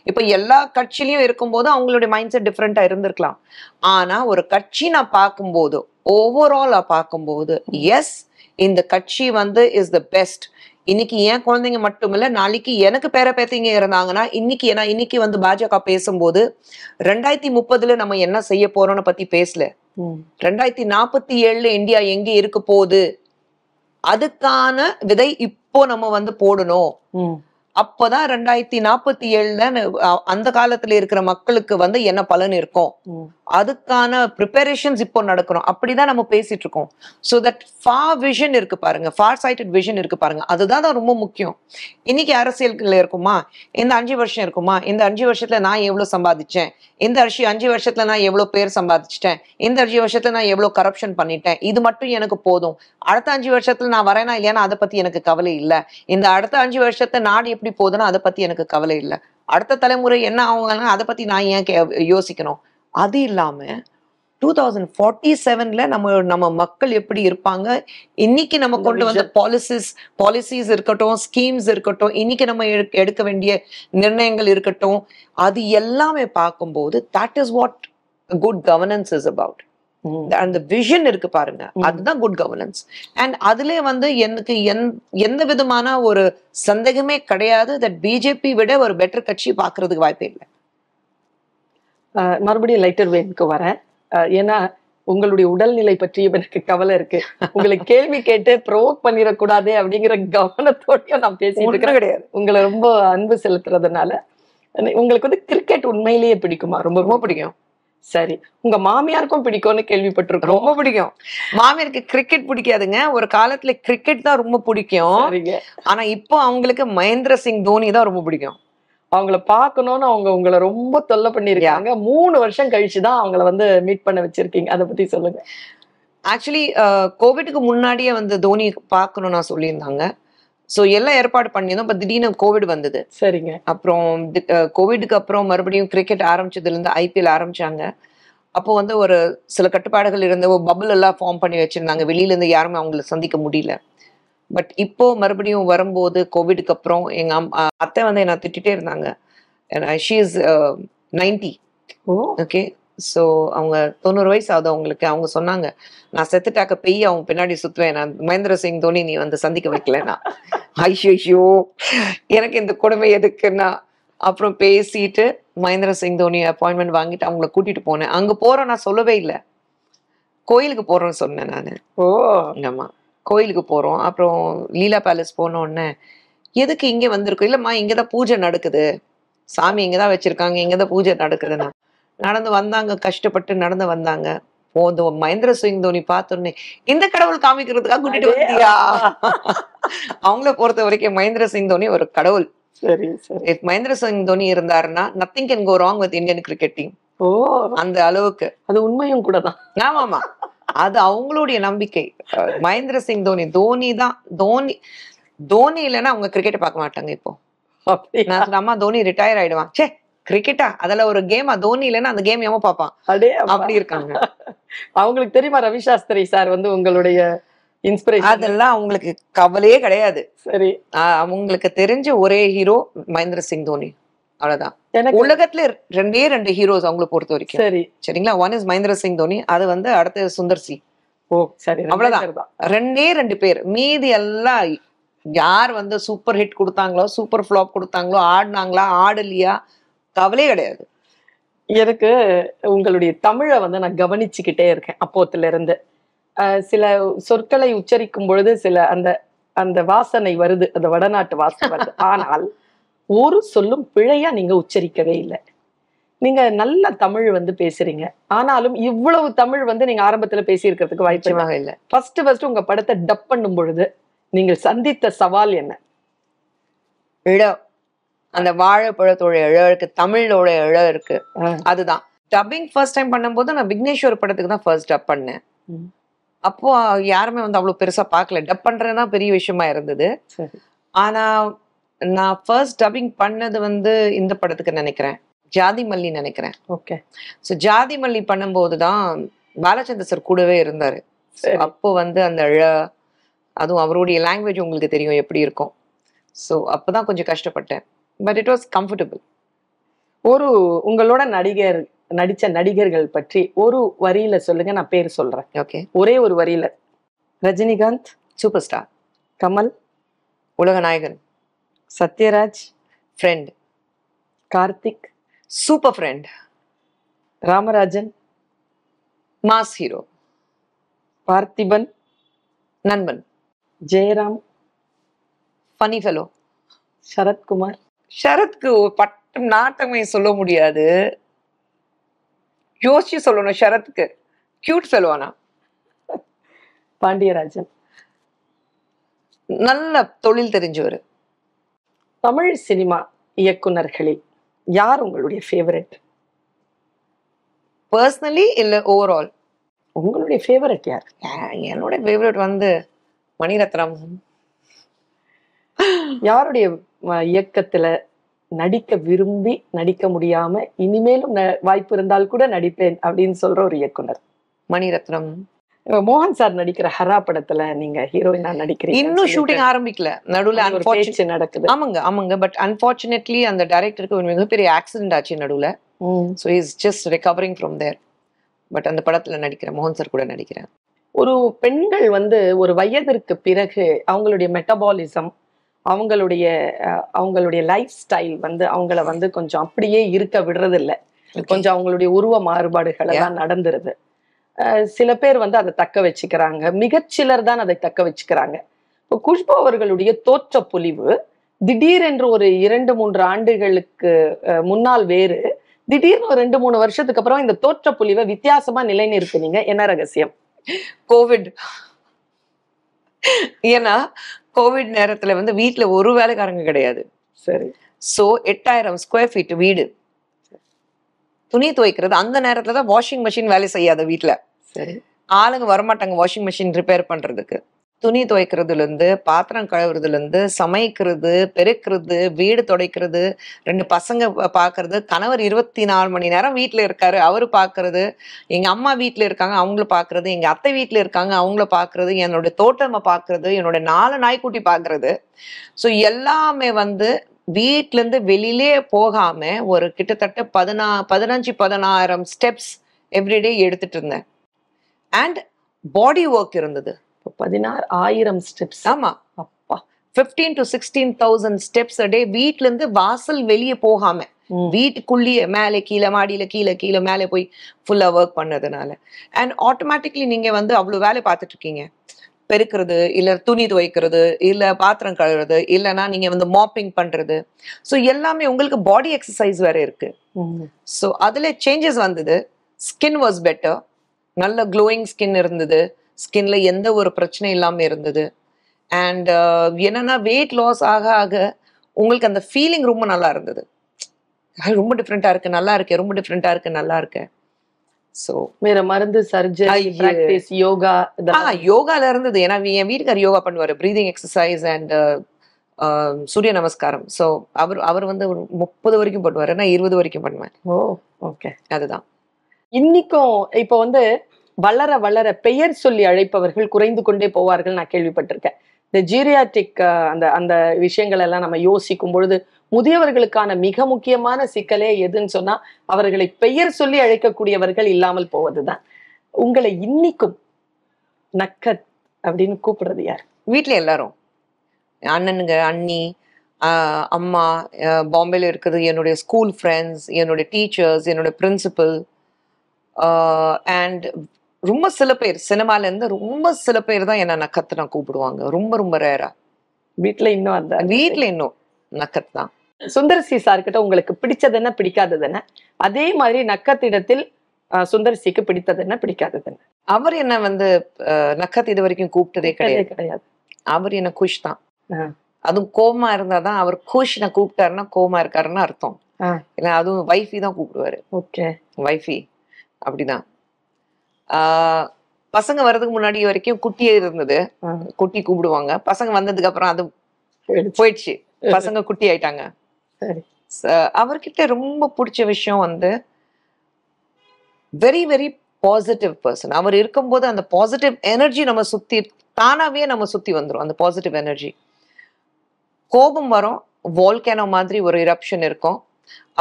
இப்ப எல்லா கட்சியிலயும் இருக்கும்போது அவங்களுடைய மைண்ட் செட் டிஃப்ரெண்டா இருந்திருக்கலாம். ஆனா ஒரு கட்சி நான் பார்க்கும்போது ஓவராலா பார்க்கும்போது எஸ் இந்த கட்சி வந்து இஸ் த பெஸ்ட் இன்னைக்கு என் குழந்தைங்க மட்டும் இல்ல நாளைக்கு எனக்கு பேர பேத்திங்க இருந்தாங்கன்னா இன்னைக்கு ஏன்னா இன்னைக்கு வந்து பாஜக பேசும்போது ரெண்டாயிரத்தி முப்பதுல நம்ம என்ன செய்ய போறோம்னு பத்தி பேசல. ரெண்டாயிரத்தி நாற்பத்தி ஏழுல இந்தியா எங்க இருக்க போகுது? அதுக்கான விதை இப்போ நம்ம வந்து போடணும். அப்பதான் ரெண்டாயிரத்தி நாற்பத்தி ஏழுல அந்த காலத்துல இருக்கிற மக்களுக்கு வந்து என்ன பலன் இருக்கும். அதுக்கான ப்ரிப்பரேஷன்ஸ் இப்போ நடக்கணும். அப்படிதான் நம்ம பேசிட்டு இருக்கோம். ஸோ தட் ஃபார் விஷன் இருக்கு பாருங்க. ஃபார் சைட்டட் விஷன் இருக்கு பாருங்க. அதுதான் தான் ரொம்ப முக்கியம். இன்னைக்கு அரசியல்ல இருக்குமா? இந்த அஞ்சு வருஷம் இருக்குமா? இந்த அஞ்சு வருஷத்துல நான் எவ்வளவு சம்பாதிச்சேன்? இந்த அஞ்சு அஞ்சு வருஷத்துல நான் எவ்வளவு பேர் சம்பாதிச்சிட்டேன்? இந்த அஞ்சு வருஷத்துல நான் எவ்வளவு கரப்ஷன் பண்ணிட்டேன்? இது மட்டும் எனக்கு போதும். அடுத்த அஞ்சு வருஷத்துல நான் வரேனா இல்லையானா அதை பத்தி எனக்கு கவலை இல்லை. இந்த அடுத்த அஞ்சு வருஷத்துல நாடு எப்படி போகுதுன்னா அதை பத்தி எனக்கு கவலை இல்லை. அடுத்த தலைமுறை என்ன ஆகுங்கன்னா அதை பத்தி நான் ஏன் கே- யோசிக்கணும்? அது இல்லாம டூ தௌசண்ட் ஃபார்ட்டி செவன்ல நம்ம நம்ம மக்கள் எப்படி இருப்பாங்க? இன்னைக்கு நம்ம கொண்டு வந்த பாலிசிஸ் பாலிசிஸ் இருக்கட்டும் ஸ்கீம்ஸ் இருக்கட்டும் இன்னைக்கு நம்ம எடுக்க- வேண்டிய நிர்ணயங்கள் இருக்கட்டும் அது எல்லாமே பார்க்கும்போது that is what good governance is about. அந்த விஷன் இருக்கு பாருங்க. அதுதான் குட் கவர்னன்ஸ் அண்ட் அதுலயே வந்து எனக்கு எந்- எந்த விதமான ஒரு சந்தேகமே கிடையாது. தட் பிஜேபி விட ஒரு பெட்டர் கட்சி பாக்குறதுக்கு வாய்ப்பே இல்லை. மறுபடியும் லைட்டர் வெயினுக்கு வரேன். ஏன்னா உங்களுடைய உடல்நிலை பற்றி எனக்கு கவலை இருக்கு. உங்களை கேள்வி கேட்டு ப்ரோவோக் பண்ணிடக்கூடாது அப்படிங்கிற கவனத்தோடயும் நான் பேசிட்டு இருக்கிறேன். கிடையாது. உங்களை ரொம்ப அன்பு செலுத்துறதுனால உங்களுக்கு வந்து கிரிக்கெட் உண்மையிலேயே பிடிக்குமா? ரொம்ப ரொம்ப பிடிக்கும். சரி. உங்க மாமியாருக்கும் பிடிக்கும்னு கேள்விப்பட்டிருக்கோம். ரொம்ப பிடிக்கும். மாமியாருக்கு கிரிக்கெட் பிடிக்காதுங்க. ஒரு காலத்துல கிரிக்கெட் தான் ரொம்ப பிடிக்கும். ஆனா இப்போ அவங்களுக்கு மகேந்திர சிங் தோனி தான் ரொம்ப பிடிக்கும். அவங்கள பார்க்கணும்னு அவங்க உங்களை ரொம்ப தொல்லை பண்ணிருக்காங்க மூணு வருஷம் கழிச்சு தான் அவங்கள வந்து மீட் பண்ண வச்சிருக்கீங்க. அதை பத்தி சொல்லுங்க. ஆக்சுவலி கோவிடுக்கு முன்னாடியே வந்து தோனி பார்க்கணும் நான் சொல்லியிருந்தாங்க. ஸோ எல்லாம் ஏற்பாடு பண்ணியிருந்தோம் இப்போ திடீர்னு கோவிட் வந்தது. சரிங்க. அப்புறம் கோவிடுக்கு அப்புறம் மறுபடியும் கிரிக்கெட் ஆரம்பிச்சதுலேருந்து ஐபிஎல் ஆரம்பிச்சாங்க. அப்போ வந்து ஒரு சில கட்டுப்பாடுகள் இருந்த ஒரு பபிள் எல்லாம் ஃபார்ம் பண்ணி வச்சிருந்தாங்க. வெளியில இருந்து யாருமே அவங்கள சந்திக்க முடியல. பட் இப்போ மறுபடியும் வரும்போது கோவிடுக்கு அப்புறம் எங்க அம்- அஹ் அத்தை வந்து என்ன திட்டிட்டே இருந்தாங்க. She is ninety okay so அவங்க தொண்ணூறு வயசு ஆகுது அவங்களுக்கு அவங்க சொன்னாங்க நான் செத்துட்டாக்க பெய் அவங்க பின்னாடி சுத்துவேன். நான் மகேந்திர சிங் தோனி நீ வந்து சந்திக்க வைக்கலனா ஐயோ எனக்கு இந்த கொடுமை எதுக்குன்னா அப்புறம் பேசிட்டு மகேந்திர சிங் தோனி அப்பாயின்மெண்ட் வாங்கிட்டு அவங்கள கூட்டிட்டு போனேன். அங்க போறோம் நான் சொல்லவே இல்லை. கோயிலுக்கு போறோம்னு சொன்னேன் நான். ஓ! ஆமா. கோயிலுக்கு போறோம். அப்புறம் லீலா பேலஸ் போன உடனே எதுக்கு இங்க வந்திருக்கோம்? இல்லம்மா இங்கதான் பூஜை நடக்குது. சாமி இங்கதான் வச்சிருக்காங்க. இங்கதான் பூஜை நடக்குதுன்னா. நடந்து வந்தாங்க கஷ்டப்பட்டு நடந்து வந்தாங்க. போதும் மகேந்திர சிங் தோனி பார்த்தோன்னே இந்த கடவுள் காமிக்கிறதுக்காக கூட்டிட்டு வந்தியா. அவங்கள பொறுத்த வரைக்கும் மகேந்திர சிங் தோனி ஒரு கடவுள். சரி சரி. மகேந்திர சிங் தோனி இருந்தாருன்னா nothing can go wrong with Indian cricket team oh. அந்த அளவுக்கு. அது உண்மையும் கூட தான். ஆமாமா. அது அவங்களுடைய நம்பிக்கை. மகேந்திர சிங் தோனி தோனி தான் தோனி தோனி இல்லைன்னா அவங்க கிரிக்கெட் பார்க்க மாட்டாங்க இப்போ. அம்மா தோனி ரிட்டையர் ஆயிடுவான். ச்சே கிரிக்கெட்டா அதுல ஒரு கேமா தோனி இல்லைன்னா அந்த கேம் அடே அப்பா. அப்படி இருக்காங்க. அவங்களுக்கு தெரியுமா ரவி சாஸ்திரி சார் வந்து உங்களுடைய இன்ஸ்பிரேஷன் அதெல்லாம் அவங்களுக்கு கவலையே கிடையாது. சரி. அவங்களுக்கு தெரிஞ்ச ஒரே ஹீரோ மகேந்திர சிங் தோனி. அவ்வளவுதான். உலகத்துல ரெண்டே ரெண்டு ஹீரோஸ் அவங்கள பொறுத்த வரைக்கும். சரி. சரிங்களா? ஒன் இஸ் மகேந்திர சிங் தோனி அது வந்து அடுத்து சுந்தர் சி. ஓ சரி. ரெண்டே அவ்வளவுதான். ரெண்டே ரெண்டு பேர். மீதி எல்லாம் யார் வந்து சூப்பர் ஹிட் கொடுத்தாங்களோ சூப்பர் ஃபிளாப் கொடுத்தாங்களோ ஆடினாங்களா ஆடலையா கவலையே கிடையாது. எனக்கு உங்களுடைய தமிழை வந்து நான் கவனிச்சுக்கிட்டே இருக்கேன் அப்போத்துல இருந்து சில சொற்களை உச்சரிக்கும் பொழுது சில அந்த அந்த வாசனை வருது அந்த வடநாட்டு வாசனை வருது. ஆனால் ஒரு சொல்லும் பிழையா நீங்க உச்சரிக்கவே இல்லை. நீங்க நல்ல தமிழ் வந்து பேசுறீங்க. ஆனாலும் இவ்வளவு தமிழ் வந்து நீங்க ஆரம்பத்துல பேசியிருக்கிறதுக்கு வாய்ப்பு இல்ல. ஃபர்ஸ்ட் ஃபர்ஸ்ட் உங்க படத்தை டப் பண்ணும் பொழுது நீங்கள் சந்தித்த சவால் என்ன? இழ அந்த வாழைப்பழத்தோட இழ இருக்கு தமிழோட இழ இருக்கு. அதுதான். டப்பிங் ஃபர்ஸ்ட் டைம் பண்ணும்போது நான் விக்னேஸ்வர் படத்துக்கு தான் ஃபர்ஸ்ட் டப் பண்ணேன். அப்போ யாருமே வந்து அவ்வளவு பெருசா பார்க்கல. டப் பண்றதுதான் பெரிய விஷயமா இருந்தது. ஆனா நான் ஃபர்ஸ்ட் டப்பிங் பண்ணது வந்து இந்த படத்துக்கு நினைக்கிறேன். ஜாதி மல்லி நினைக்கிறேன். ஓகே. ஸோ ஜாதி மல்லி பண்ணும்போது தான் பாலச்சந்தர் சார் கூடவே இருந்தாரு. அப்போ வந்து அந்த அதுவும் அவருடைய லாங்குவேஜ் உங்களுக்கு தெரியும் எப்படி இருக்கும். ஸோ அப்பதான் கொஞ்சம் கஷ்டப்பட்டேன். பட் இட் வாஸ் கம்ஃபர்டபுள் ஒரு உங்களோட நடிகர் நடிச்ச நடிகர்கள் பற்றி ஒரு வரியில சொல்லுங்க நான் பேர் சொல்றேன். ஓகே. ஒரே ஒரு வரியில. ரஜினிகாந்த் சூப்பர் ஸ்டார் கமல் உலக நாயகன் Sathyaraj friend Karthik super friend Ramarajan mass hero Parthiban நண்பன். ஜெயராம் ஃபனி ஃபெலோ சரத்குமார் சரத்க்கு ஒரு பட்டம் நாட்டமே சொல்ல முடியாது. யோசிச்சு சொல்லணும் சரத்க்கு. கியூட் சொல்லுவானா? பாண்டியராஜன். நல்ல தொழில் தெரிஞ்சவர். தமிழ் சினிமா இயக்குனர்களில் யார் உங்களுடைய ஃபேவரட் பர்சனலி இல்ல ஓவரால் உங்களுடைய ஃபேவரட் யார்? என்னோட ஃபேவரட் வந்து மணிரத்னம் யாருடைய இயக்கத்துல நடிக்க விரும்பி நடிக்க முடியாம இனிமேலும் வாய்ப்பு இருந்தால் கூட நடிப்பேன் அப்படின்னு சொல்ற ஒரு இயக்குனர். மணிரத்னம். மோகன் சார் நடிக்கிற ஹரா படத்துல நீங்க ஹீரோயினா நடிக்கிறீங்க இன்னும் ஷூட்டிங் ஆரம்பிக்கல. நடுவுல நடக்குது. ஆமாங்க ஆமாங்க. பட் அன்பார்ச்சுனேட்லி அந்த டைரக்டருக்கு ஒரு மிகப்பெரிய ஆக்சிடென்ட் ஆச்சு நடுவுல. So is just recovering from there but அந்த படத்துல நடிக்கிறேன் மோகன் சார் கூட நடிக்கிறேன். ஒரு பெண்கள் வந்து ஒரு வயதிற்கு பிறகு அவங்களுடைய மெட்டபாலிசம் அவங்களுடைய அவங்களுடைய லைஃப் ஸ்டைல் வந்து அவங்கள வந்து கொஞ்சம் அப்படியே இருக்க விடுறது இல்ல கொஞ்சம் அவங்களுடைய உருவ மாறுபாடுகள் எல்லாம் நடந்துருது. சில பேர் வந்து அதை தக்க வச்சுக்கிறாங்க. மிகச்சிலர் தான் அதை தக்க வச்சுக்கிறாங்க. இப்போ குஷ்பு அவர்களுடைய தோற்ற பொலிவு திடீரென்று ஒரு இரண்டு மூன்று ஆண்டுகளுக்கு முன்னால் வேறு. திடீர்னு ஒரு ரெண்டு மூணு வருஷத்துக்கு அப்புறம் இந்த தோற்ற பொலிவை வித்தியாசமா நிலைநிறுத்துனீங்க. என்ன ரகசியம்? கோவிட் ஏன்னா கோவிட் நேரத்துல வந்து வீட்ல ஒரு வேலைக்காரங்க கிடையாது. சரி. ஸோ எட்டாயிரம் ஸ்கொயர் ஃபீட் வீடு. துணி துவைக்கிறது அந்த நேரத்துல தான் வாஷிங் மிஷின் வேலை செய்யாத வீட்ல. சரி. ஆளுங்க வரமாட்டாங்க வாஷிங் மிஷின் ரிப்பேர் பண்றதுக்கு. துணி துவைக்கிறதுலேருந்து பாத்திரம் கழுவுறதுலேருந்து சமைக்கிறது பெருக்கிறது வீடு துடைக்கிறது ரெண்டு பசங்க பார்க்கறது கணவர் இருபத்தி நாலு மணி நேரம் வீட்டில் இருக்காரு அவர் பார்க்கறது எங்கள் அம்மா வீட்டில் இருக்காங்க அவங்கள பார்க்கறது எங்கள் அத்தை வீட்டில் இருக்காங்க அவங்கள பார்க்கறது என்னோட தோட்டமை பார்க்கறது என்னோட நாலு நாய்க்குட்டி பார்க்கறது ஸோ எல்லாமே வந்து வீட்டிலேருந்து வெளியிலே போகாமல் ஒரு கிட்டத்தட்ட பதினா பதினஞ்சு பதினாயிரம் ஸ்டெப்ஸ் எவ்ரிடே எடுத்துட்டு இருந்தேன். அண்ட் பாடி ஒர்க் இருந்தது. பதினாறு ஆயிரம் ஸ்டெப்ஸ் ஆமா. அப்பா. Fifteen to sixteen thousand steps day வீட்ல இருந்து வாசல் வெளியே போகாம. வீட்டுக்குள்ளேயே மேலே கீழே மாடியில கீழே கீழே மேலே போய் ஃபுல்லா ஒர்க் பண்ணதுனால. அண்ட் ஆட்டோமேட்டிக்லி நீங்க வந்து அவ்வளவு வேலை பார்த்துட்டு இருக்கீங்க. பெருக்கிறது இல்ல துணி துவைக்கிறது இல்ல பாத்திரம் கழுவுறது இல்லைன்னா நீங்க வந்து மாப்பிங் பண்றது. ஸோ எல்லாமே உங்களுக்கு பாடி எக்ஸசைஸ் வேற இருக்கு. ஸோ அதில் சேஞ்சஸ் வந்தது. ஸ்கின் வாஸ் பெட்டர் நல்ல க்ளோயிங் ஸ்கின் இருந்தது. ஸ்கின்ல எந்த ஒரு பிரச்சனையும் இல்லாமல் இருந்தது. அண்ட் என்னன்னா வெயிட் லாஸ் ஆக ஆக உங்களுக்கு அந்த ஃபீலிங் ரொம்ப நல்லா இருந்தது. "ஐ, ரொம்ப டிஃப்ரெண்ட்டாக இருக்கு நல்லா இருக்கு ரொம்ப டிஃப்ரெண்ட்டாக இருக்கு நல்லா இருக்கு. ஸோ வேற மருந்து சர்ஜரி. பிராக்டிஸ் யோகா யோகால இருந்தது. ஏன்னா என் வீட்டுக்கார் யோகா பண்ணுவார். ப்ரீதிங் எக்ஸசைஸ் அண்ட் சூரிய நமஸ்காரம். ஸோ அவர் அவர் வந்து ஒரு முப்பது வரைக்கும் பண்ணுவார். நான் இருபது வரைக்கும் பண்ணுவேன். ஓ ஓகே அதுதான். இன்னைக்கும் இப்போ வந்து வளர வளர பெயர் சொல்லி அழைப்பவர்கள் குறைந்து கொண்டே போவார்கள் நான் கேள்விப்பட்டிருக்கேன். இந்த ஜீரியாட்டிக் அந்த அந்த விஷயங்கள் எல்லாம் நம்ம யோசிக்கும் பொழுது முதியவர்களுக்கான மிக முக்கியமான சிக்கலே எதுன்னு சொன்னா அவர்களை பெயர் சொல்லி அழைக்கக்கூடியவர்கள் இல்லாமல் போவதுதான். உங்களை இன்னிக்கும் நக்கத் அப்படின்னு கூப்பிடுறது யார்? வீட்ல எல்லாரும். அண்ணனுங்க அண்ணி அம்மா பாம்பேல இருக்கிறது என்னுடைய ஸ்கூல் ஃப்ரெண்ட்ஸ் என்னுடைய டீச்சர்ஸ் என்னோட பிரின்சிபல் அண்ட் ரொம்ப சில பேர் சினிமால இருந்து ரொம்ப சில பேர் தான் என்ன நக்கத்து நான் கூப்பிடுவாங்க. ரொம்ப ரொம்ப ரேரா வீட்டுல இன்னும் அந்த வீட்ல இன்னும் நக்கத் தான். சுந்தர்சி சார்கிட்ட உங்களுக்கு பிடிச்சது என்ன பிடிக்காதது என்ன? அதே மாதிரி நக்கத்திடத்தில் சுந்தர்சிக்கு பிடித்தது என்ன பிடிக்காதது என்ன? அவர் என்ன வந்து ஆஹ் நக்கத் இது வரைக்கும் கூப்பிட்டதே கிடையாது. கிடையாது. அவர் என்ன குஷ் தான். அதுவும் கோமா இருந்தாதான் அவர் குஷ் நான் கூப்பிட்டாருன்னா கோமா இருக்காருன்னு அர்த்தம். இல்ல அதுவும் வைஃபி தான் கூப்பிடுவாரு. ஓகே. வைஃபி அப்படிதான். பசங்க வர்றதுக்கு முன்னாடி வரைக்கும் குட்டியே இருந்தது. குட்டி கூப்பிடுவாங்க. பசங்க வந்ததுக்கு அப்புறம் அது போயிடுச்சு. பசங்க குட்டி ஆயிட்டாங்க. அவர்கிட்ட ரொம்ப பிடிச்ச விஷயம் வந்து வெரி வெரி பாசிட்டிவ் பர்சன் அவர் இருக்கும்போது அந்த பாசிட்டிவ் எனர்ஜி நம்ம சுத்தி தானாவே நம்ம சுத்தி வந்துரும். அந்த பாசிட்டிவ் எனர்ஜி கோபம் வரும். வால்கேனோ மாதிரி ஒரு இரப்ஷன் இருக்கும்.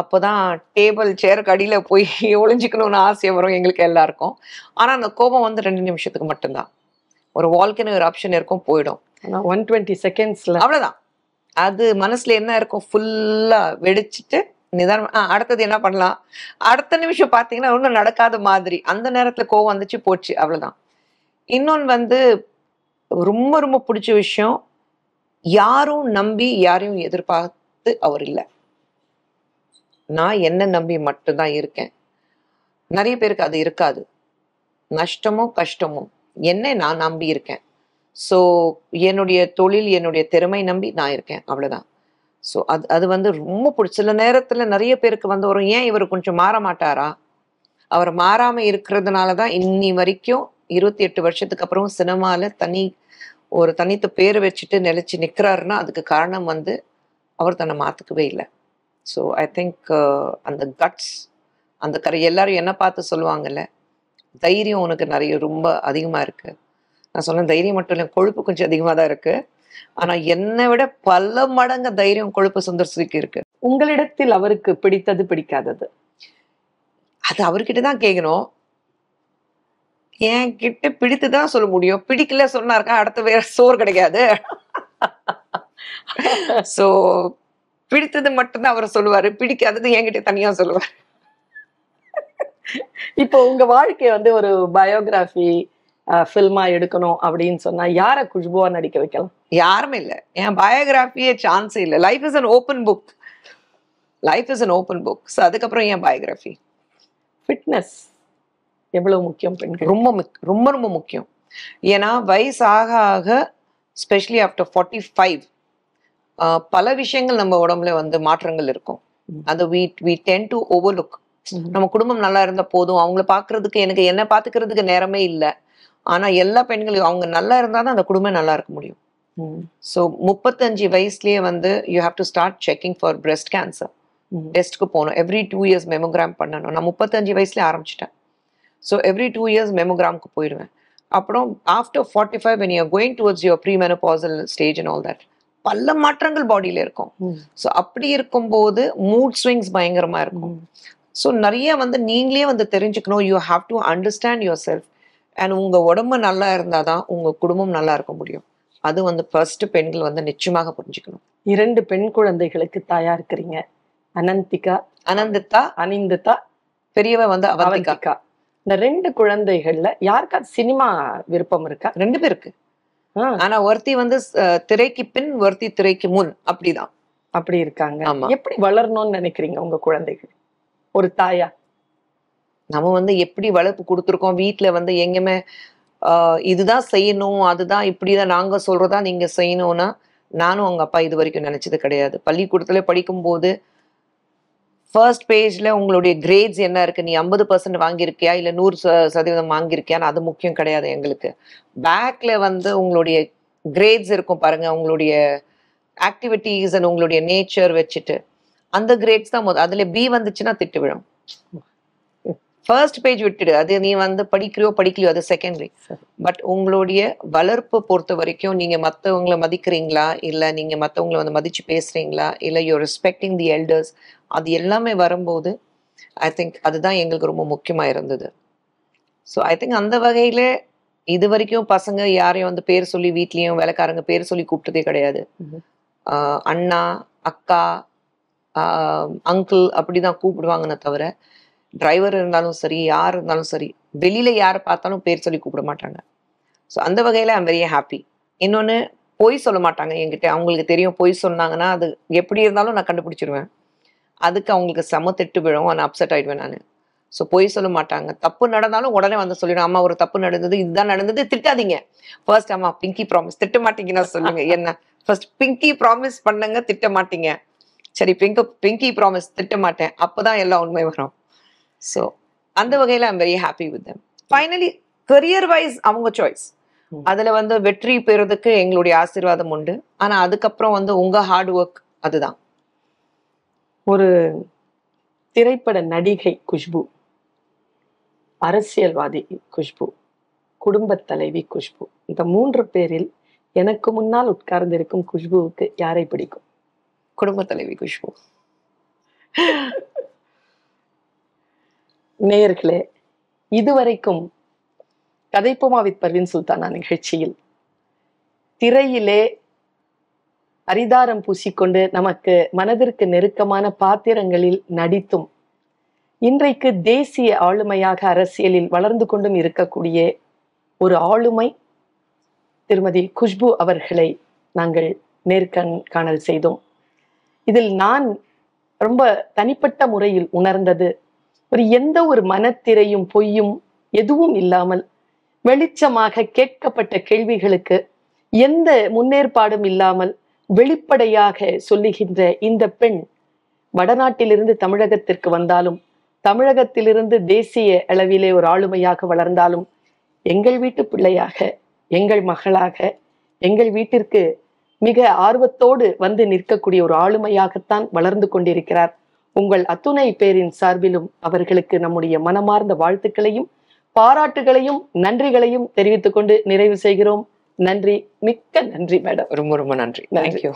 அப்போதான் டேபிள் சேருக்கு அடியில போய் ஒளிஞ்சுக்கணும்னு ஆசை வரும் எங்களுக்கு எல்லாருக்கும். ஆனா அந்த கோபம் வந்து ரெண்டு நிமிஷத்துக்கு மட்டும்தான். ஒரு வால்கேனோ இரப்ஷன் இருக்கும் போயிடும். ஒன் டுவெண்ட்டி செகண்ட்ஸ்ல அவ்வளவுதான். அது மனசுல என்ன இருக்கும்? ஃபுல்லா வெடிச்சிட்டு நிதானம் அடுத்தது என்ன பண்ணலாம்? அடுத்த நிமிஷம் பாத்தீங்கன்னா ஒன்றும் நடக்காத மாதிரி. அந்த நேரத்துல கோவம் வந்துச்சு போச்சு அவ்வளவுதான். இன்னொன்னு வந்து ரொம்ப ரொம்ப பிடிச்ச விஷயம் யாரும் நம்பி யாரையும் எதிர்பார்த்து அவர் இல்லை. நான் என்ன நம்பி மட்டும்தான் இருக்கேன். நிறைய பேருக்கு அது இருக்காது. நஷ்டமோ கஷ்டமோ. என்னை நான் நம்பி இருக்கேன். ஸோ என்னுடைய தொழில் என்னுடைய திறமை நம்பி நான் இருக்கேன். அவ்வளோதான் ஸோ அது அது வந்து ரொம்ப பிடிச்ச சில நேரத்தில் நிறைய பேருக்கு வந்து வரும் ஏன் இவர் கொஞ்சம் மாற மாட்டாரா? அவர் மாறாமல் இருக்கிறதுனால தான் இன்னி வரைக்கும் இருபத்தி எட்டு வருஷத்துக்கு அப்புறம் சினிமாவில் தனி ஒரு தனித்த பேர் வச்சுட்டு நிலச்சி நிற்கிறாருன்னா அதுக்கு காரணம் வந்து அவர் தன்னை மாற்றுக்கவே இல்லை. ஸோ ஐ திங்க் அந்த கட்ஸ் அந்த கரை எல்லாரும் என்ன பார்த்து சொல்லுவாங்கல்ல தைரியம் உனக்கு நிறைய ரொம்ப அதிகமா இருக்கு. நான் சொன்னேன் தைரியம் மட்டும் இல்லை கொழுப்பு கொஞ்சம் அதிகமா தான் இருக்கு. ஆனா என்னை விட பல மடங்கு தைரியம் கொழுப்பு சுந்தர்சிக்கு இருக்கு. உங்களிடத்தில் அவருக்கு பிடித்தது பிடிக்காதது? அது அவர்கிட்ட தான் கேட்கணும் என் கிட்ட பிடித்து தான் சொல்ல முடியும். பிடிக்கல சொன்னாருக்கா அடுத்த வேற சோறு கிடைக்காது. சோ பிடித்தது மட்டும்தான் அவர் சொல்லுவாரு. பிடிக்காதது என்கிட்ட தனியா சொல்லுவாரு. இப்போ உங்க வாழ்க்கைய வந்து ஒரு பயோகிராஃபி ஃபில்மா எடுக்கணும் அப்படின்னு சொன்னா யார குஷ்புவா நடிக்க வைக்கலாம்? யாருமே இல்ல. என் பயோகிராஃபியே சான்ஸே இல்லை. Life is an open book life is an open book so அதுக்கப்புறம் என் பயோகிராஃபி ஃபிட்னஸ் எவ்வளவு முக்கியம் பெண்கள் ரொம்ப ரொம்ப ரொம்ப முக்கியம். ஏன்னா வயசு ஆக ஆக ஸ்பெஷலி ஆஃப்டர் ஃபார்ட்டி ஃபைவ் பல விஷயங்கள் நம்ம உடம்புல வந்து மாற்றங்கள் இருக்கும். அது we we tend to overlook. நம்ம குடும்பம் நல்லா இருந்தா போதும். அவங்கள பாக்குறதுக்கு எனக்கு என்ன பாத்துக்கிறதுக்கு நேரமே இல்லை. ஆனா எல்லா பெண்களும் அவங்க நல்லா இருந்தா தான் அந்த குடும்பம் நல்லா இருக்க முடியும். ஸோ முப்பத்தஞ்சு வயசுலயே வந்து you have to start checking for breast cancer. டெஸ்ட்க்கு போகணும். எவ்ரி டூ இயர்ஸ் மெமோகிராம் பண்ணணும். நான் முப்பத்தஞ்சு வயசுல ஆரம்பிச்சிட்டேன். ஸோ எவ்ரி டூ இயர்ஸ் மெமோகிராம்க்கு போயிடுவேன். அப்புறம் after forty five when you're going towards your premenopausal stage and all that பல மாற்றங்கள் பாடியில இருக்கும். ஸோ அப்படி இருக்கும்போது மூட் ஸ்விங்ஸ் பயங்கரமா இருக்கும். ஸோ நிறைய வந்து நீங்களே வந்து தெரிஞ்சுக்கணும். You have to understand yourself and உங்க உடம்பு நல்லா இருந்தாதான் உங்க குடும்பம் நல்லா இருக்க முடியும். அது வந்து ஃபர்ஸ்ட் பெண்கள் வந்து நிச்சயமாக புரிஞ்சுக்கணும். இரண்டு பெண் குழந்தைகளுக்கு தாயா இருக்கிறீங்க அனந்திகா அனந்தித்தா அனிந்திதா பெரியவ வந்து அவந்திகா. இந்த ரெண்டு குழந்தைகள்ல யாருக்காவது சினிமா விருப்பம் இருக்கா? ரெண்டு பேருக்கு. ஆனா ஒருத்தி வந்து திரைக்கு பின் ஒருத்தி திரைக்கு முன். அப்படிதான். அப்படி இருக்காங்க. எப்படி வளரணும்னு நினைக்கிறீங்க உங்க குழந்தைகள்? ஒரு தாயா? நம்ம வந்து எப்படி வளர்ப்பு கொடுத்துருக்கோம்? வீட்ல வந்து எங்கேயுமே ஆஹ், இதுதான் செய்யணும் அதுதான் இப்படிதான் நாங்க சொல்றதா நீங்க செய்யணும்னா நானும் அவங்க அப்பா இது வரைக்கும் நினைச்சது கிடையாது. பள்ளிக்கூடத்துல படிக்கும்போது ஃபர்ஸ்ட் பேஜ்ல உங்களுடைய கிரேட்ஸ் என்ன இருக்கு? நீ ஐம்பது பர்சன்ட் வாங்கியிருக்கியா? இல்ல நூறு ச- சதவீதம் வாங்கியிருக்கியான்னு அது முக்கியம் கிடையாது எங்களுக்கு. பேக்ல வந்து உங்களுடைய கிரேட்ஸ் இருக்கும் பாருங்க. உங்களுடைய ஆக்டிவிட்டீஸ் அண்ட் உங்களுடைய நேச்சர் வச்சுட்டு அந்த கிரேட்ஸ் தான் முதல் அதுல பி வந்துச்சுன்னா திட்டு விழும் ஃபர்ஸ்ட் பேஜ் விட்டுடு. அது நீ வந்து படிக்கிறியோ படிக்கலையோ அது செகண்டரி சரி. பட் உங்களுடைய வளர்ப்பு பொறுத்த வரைக்கும் நீங்க மத்தவங்கள மதிக்கிறீங்களா? இல்ல நீங்க மத்தவங்கள வந்து மதிச்சு பேசுறீங்களா? இல்ல யூ ரெஸ்பெக்டிங் தி எல்டர்ஸ் அது எல்லாமே வரும்போது ஐ திங்க் அதுதான் எங்களுக்கு ரொம்ப முக்கியமா இருந்தது. ஸோ ஐ திங்க் அந்த வகையில இது வரைக்கும் பசங்க யாரையும் வந்து பேர் சொல்லி வீட்லயும் வேலைக்காரங்க பேர் சொல்லி கூப்பிட்டதே கிடையாது. அண்ணா அக்கா அங்கிள் அப்படிதான் கூப்பிடுவாங்கன்னு தவிர டிரைவர் இருந்தாலும் சரி யார் இருந்தாலும் சரி வெளியில யாரை பார்த்தாலும் பேர் சொல்லி கூப்பிட மாட்டாங்க. ஸோ அந்த வகையில ஐம் வெரி ஹாப்பி இன்னொன்னு பொய் சொல்ல மாட்டாங்க என்கிட்ட. அவங்களுக்கு தெரியும் பொய் சொன்னாங்கன்னா அது எப்படி இருந்தாலும் நான் கண்டுபிடிச்சிருவேன். அதுக்கு அவங்களுக்கு செம திட்டு விழும். நான் அப்செட் ஆயிடுவேன் நான். ஸோ பொய் சொல்ல மாட்டாங்க. தப்பு நடந்தாலும் உடனே வந்து சொல்லிடும். அம்மா ஒரு தப்பு நடந்தது இதுதான் நடந்தது திட்டாதீங்க. ஃபர்ஸ்ட் அம்மா பிங்கி ப்ராமிஸ் திட்ட மாட்டீங்கன்னா சொல்லுங்க. என்ன? ஃபர்ஸ்ட் பிங்கி ப்ராமிஸ் பண்ணுங்க திட்ட மாட்டீங்க. சரி பிங்க் பிங்கி ப்ராமிஸ் திட்ட மாட்டேன். அப்பதான் எல்லாம் உண்மை வரும். ஸோ அந்த வகையில I'm very happy with them finally career wise அவங்க சாய்ஸ். அதுல வந்து வெற்றி பெறுறதுக்கு எங்களுடைய ஆசீர்வாதம் உண்டு. ஆனா அதுக்கப்புறம் வந்து உங்க ஹார்ட் ஒர்க் அதுதான். ஒரு திரைப்பட நடிகை குஷ்பு அரசியல்வாதி குஷ்பு குடும்பத் தலைவி குஷ்பு. இந்த மூன்று பேரில் எனக்கு முன்னால் உட்கார்ந்திருக்கும் குஷ்புவுக்கு யாரை பிடிக்கும்? குடும்ப தலைவி குஷ்பு. நேயர்களே இதுவரைக்கும் கதைப்போமா வித் பர்வின் சுல்தானா நிகழ்ச்சியில் திரையிலே அரிதாரம் பூசிக்கொண்டு நமக்கு மனதிற்கு நெருக்கமான பாத்திரங்களில் நடித்தும் இன்றைக்கு தேசிய ஆளுமையாக அரசியலில் வளர்ந்து கொண்டும் இருக்கக்கூடிய ஒரு ஆளுமை திருமதி குஷ்பு அவர்களை நாங்கள் நேர்கண் காணல் செய்தோம். இதில் நான் ரொம்ப தனிப்பட்ட முறையில் உணர்ந்தது ஒரு எந்த ஒரு மனத்திரையும் பொய்யும் எதுவும் இல்லாமல் வெளிச்சமாக கேட்கப்பட்ட கேள்விகளுக்கு எந்த முன்னேற்பாடும் இல்லாமல் வெளிப்படையாக சொல்லுகின்ற இந்த பெண் வடநாட்டிலிருந்து தமிழகத்திற்கு வந்தாலும் தமிழகத்திலிருந்து தேசிய அளவிலே ஒரு ஆளுமையாக வளர்ந்தாலும் எங்கள் வீட்டு பிள்ளையாக எங்கள் மகளாக எங்கள் வீட்டிற்கு மிக ஆர்வத்தோடு வந்து நிற்கக்கூடிய ஒரு ஆளுமையாகத்தான் வளர்ந்து கொண்டிருக்கிறார். உங்கள் அத்துணை பேரின் சார்பிலும் அவர்களுக்கு நம்முடைய மனமார்ந்த வாழ்த்துக்களையும் பாராட்டுகளையும் நன்றிகளையும் தெரிவித்துக் கொண்டு நிறைவு செய்கிறோம். நன்றி. மிக்க நன்றி மேடம். ரொம்ப ரொம்ப நன்றி. தேங்க்யூ